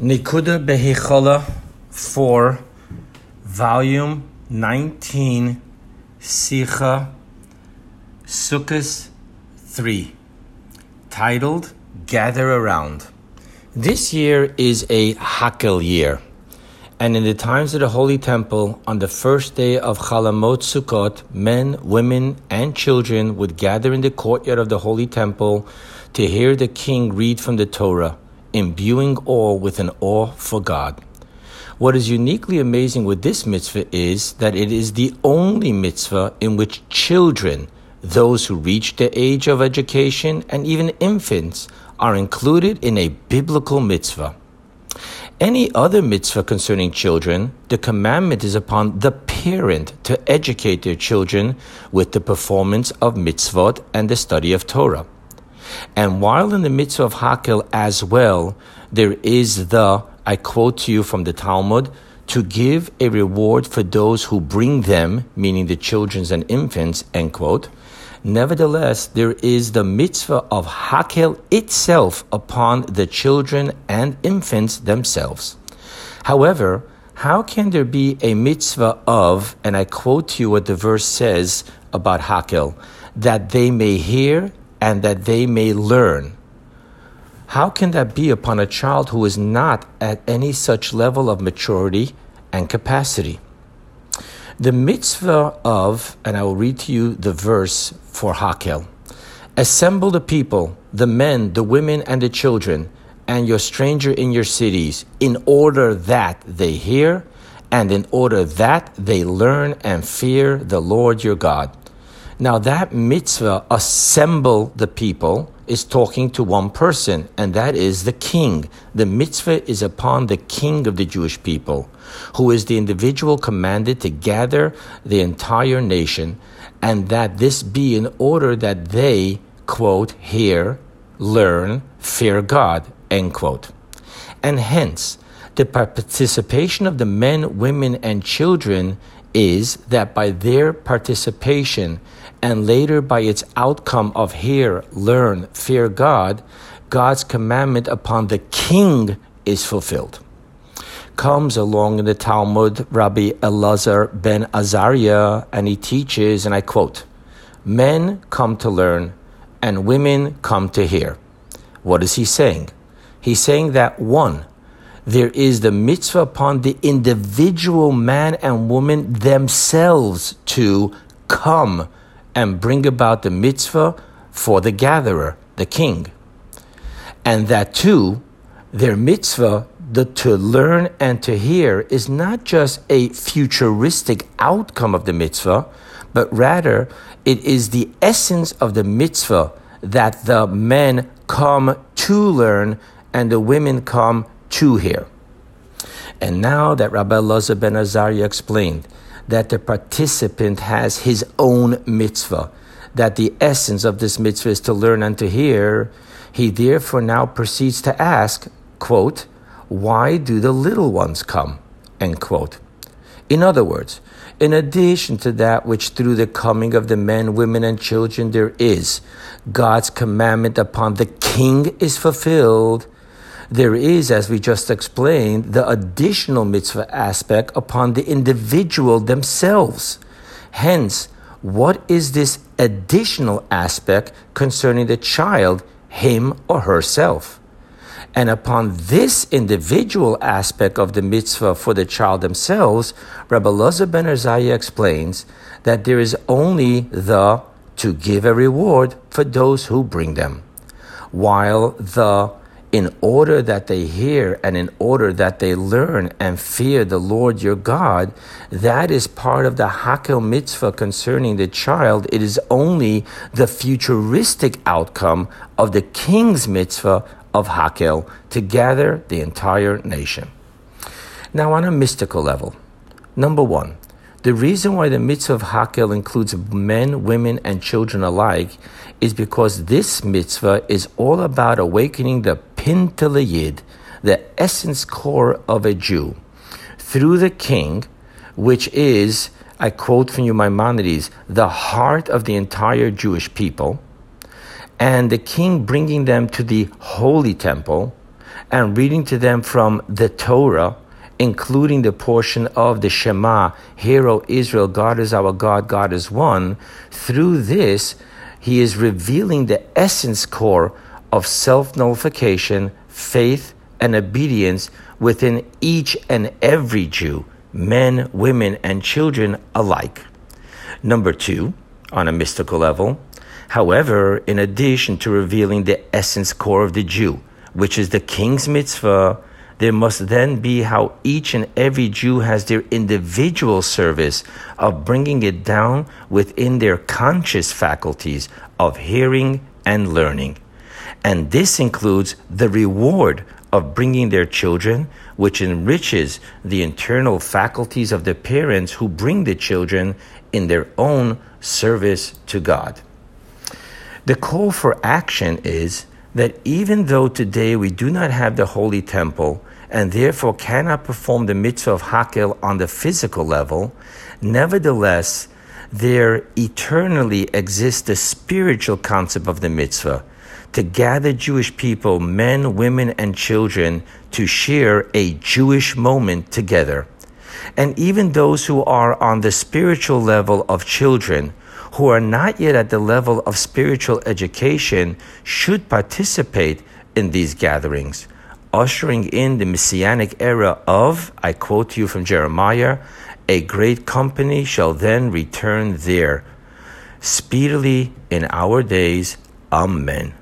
Nikuda Behichola 4, Volume 19, Sicha, Sukkot 3, titled Gather Around. This year is a Hakel year, and in the times of the Holy Temple, on the first day of Chol HaMoed Sukkot, men, women, and children would gather in the courtyard of the Holy Temple to hear the king read from the Torah imbuing all with an awe for God. What is uniquely amazing with this mitzvah is that it is the only mitzvah in which children, those who reach the age of education, and even infants are included in a biblical mitzvah. Any other mitzvah concerning children, the commandment is upon the parent to educate their children with the performance of mitzvot and the study of Torah. And while in the midst of Hakel as well, there is the, I quote to you from the Talmud, to give a reward for those who bring them, meaning the children and infants, end quote. Nevertheless, there is the mitzvah of Hakel itself upon the children and infants themselves. However, how can there be a mitzvah of, and I quote to you what the verse says about Hakel, that they may hear and that they may learn. How can that be upon a child who is not at any such level of maturity and capacity? The mitzvah of, and I will read to you the verse for Hakel Assemble the people, the men, the women, and the children, and your stranger in your cities, in order that they hear, and in order that they learn and fear the Lord your God now, that mitzvah, assemble the people, is talking to one person, and that is the king. The mitzvah is upon the king of the Jewish people, who is the individual commanded to gather the entire nation, and that this be in order that they, quote, hear, learn, fear God, end quote. And hence, the participation of the men, women, and children is that by their participation and later by its outcome of hear, learn, fear God, God's commandment upon the king is fulfilled. Comes along in the Talmud Rabbi Elazar ben Azariah, and he teaches, and I quote, Men come to learn, and women come to hear. What is he saying? He's saying that one, there is the mitzvah upon the individual man and woman themselves to come and bring about the mitzvah for the gatherer, the king. And that too, their mitzvah, the to learn and to hear, is not just a futuristic outcome of the mitzvah, but rather it is the essence of the mitzvah that the men come to learn and the women come to hear. And now that Rabbi Elazar ben Azariah explained that the participant has his own mitzvah, that the essence of this mitzvah is to learn and to hear, he therefore now proceeds to ask, quote, why do the little ones come? End quote. In other words, in addition to that which through the coming of the men, women, and children there is, God's commandment upon the king is fulfilled there is, as we just explained, the additional mitzvah aspect upon the individual themselves. Hence, what is this additional aspect concerning the child, him or herself? And upon this individual aspect of the mitzvah for the child themselves, Rabbi Elazar ben Azariah explains that there is only the to give a reward for those who bring them, while the in order that they hear and in order that they learn and fear the Lord your God, that is part of the Hakel mitzvah concerning the child. It is only the futuristic outcome of the king's mitzvah of Hakel to gather the entire nation. Now, on a mystical level, number one, the reason why the mitzvah of Hakel includes men, women, and children alike is because this mitzvah is all about awakening the pintele Yid, the essence core of a Jew, through the king, which is, I quote from you Maimonides, the heart of the entire Jewish people, and the king bringing them to the holy temple and reading to them from the Torah, including the portion of the Shema, Hear, O Israel, God is our God, God is one, through this, he is revealing the essence core of self nullification, faith, and obedience within each and every Jew, men, women, and children alike. Number two, on a mystical level, however, in addition to revealing the essence core of the Jew, which is the king's mitzvah, there must then be how each and every Jew has their individual service of bringing it down within their conscious faculties of hearing and learning. And this includes the reward of bringing their children, which enriches the internal faculties of the parents who bring the children in their own service to God. The call for action is that even though today we do not have the Holy Temple and therefore cannot perform the mitzvah of Hakel on the physical level, nevertheless, there eternally exists the spiritual concept of the mitzvah to gather Jewish people, men, women, and children, to share a Jewish moment together. And even those who are on the spiritual level of children, who are not yet at the level of spiritual education, should participate in these gatherings, ushering in the messianic era of, I quote you from Jeremiah, a great company shall then return there. Speedily in our days, Amen.